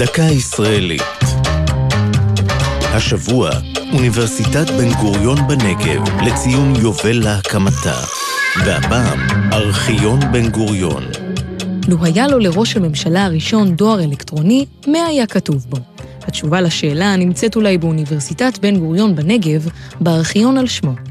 דקה ישראלית. השבוע, אוניברסיטת בן גוריון בנגב לציון יובל להקמתה. והפעם, ארכיון בן גוריון. לו היה לו לראש הממשלה הראשון דואר אלקטרוני, מה היה כתוב בו? התשובה לשאלה נמצאת אולי באוניברסיטת בן גוריון בנגב, בארכיון על שמו.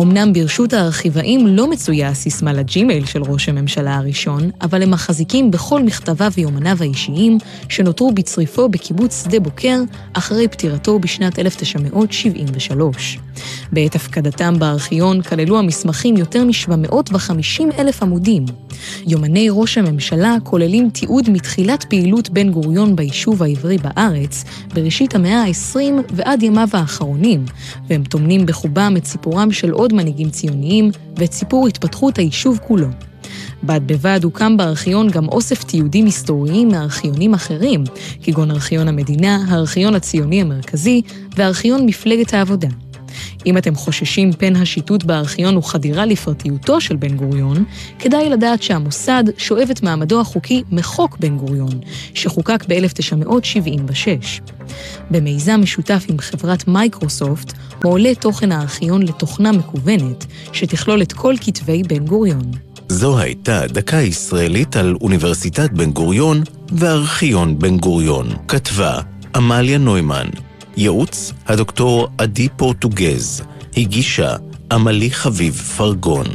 אמנם ברשות הארכיבאים לא מצויה הסיסמה לג'ימייל של ראש הממשלה הראשון, אבל הם מחזיקים בכל מכתביו ויומניו האישיים, שנותרו בצריפו בקיבוץ שדה בוקר, אחרי פטירתו בשנת 1973. בעת הפקדתם בארכיון כללו המסמכים יותר מ-750 אלף עמודים. יומני ראש הממשלה כוללים תיעוד מתחילת פעילות בן גוריון ביישוב העברי בארץ, בראשית המאה ה-20 ועד ימיו האחרונים, והם טומנים בחובם את סיפורם של עוד מנהיגים ציוניים ואת סיפור התפתחות היישוב כולו. בד בבד הוקם בארכיון גם אוסף תיעודים היסטוריים מארכיונים אחרים, כגון ארכיון המדינה, הארכיון הציוני המרכזי וארכיון מפלגת העבודה. אם אתם חוששים פן השיטוט בארכיון הוא חדירה לפרטיותו של בן גוריון, כדאי לדעת שהמוסד שואב את מעמדו החוקי מחוק בן גוריון, שחוקק ב-1976. במיזם משותף עם חברת מייקרוסופט, מועלה תוכן הארכיון לתוכנה מקוונת, שתכלול את כל כתבי בן גוריון. זו הייתה דקה ישראלית על אוניברסיטת בן גוריון וארכיון בן גוריון. כתבה עמליה נוימן. ייעוץ הדוקטור עדי פורטוגז. הגישה עמלי חביב פרגון.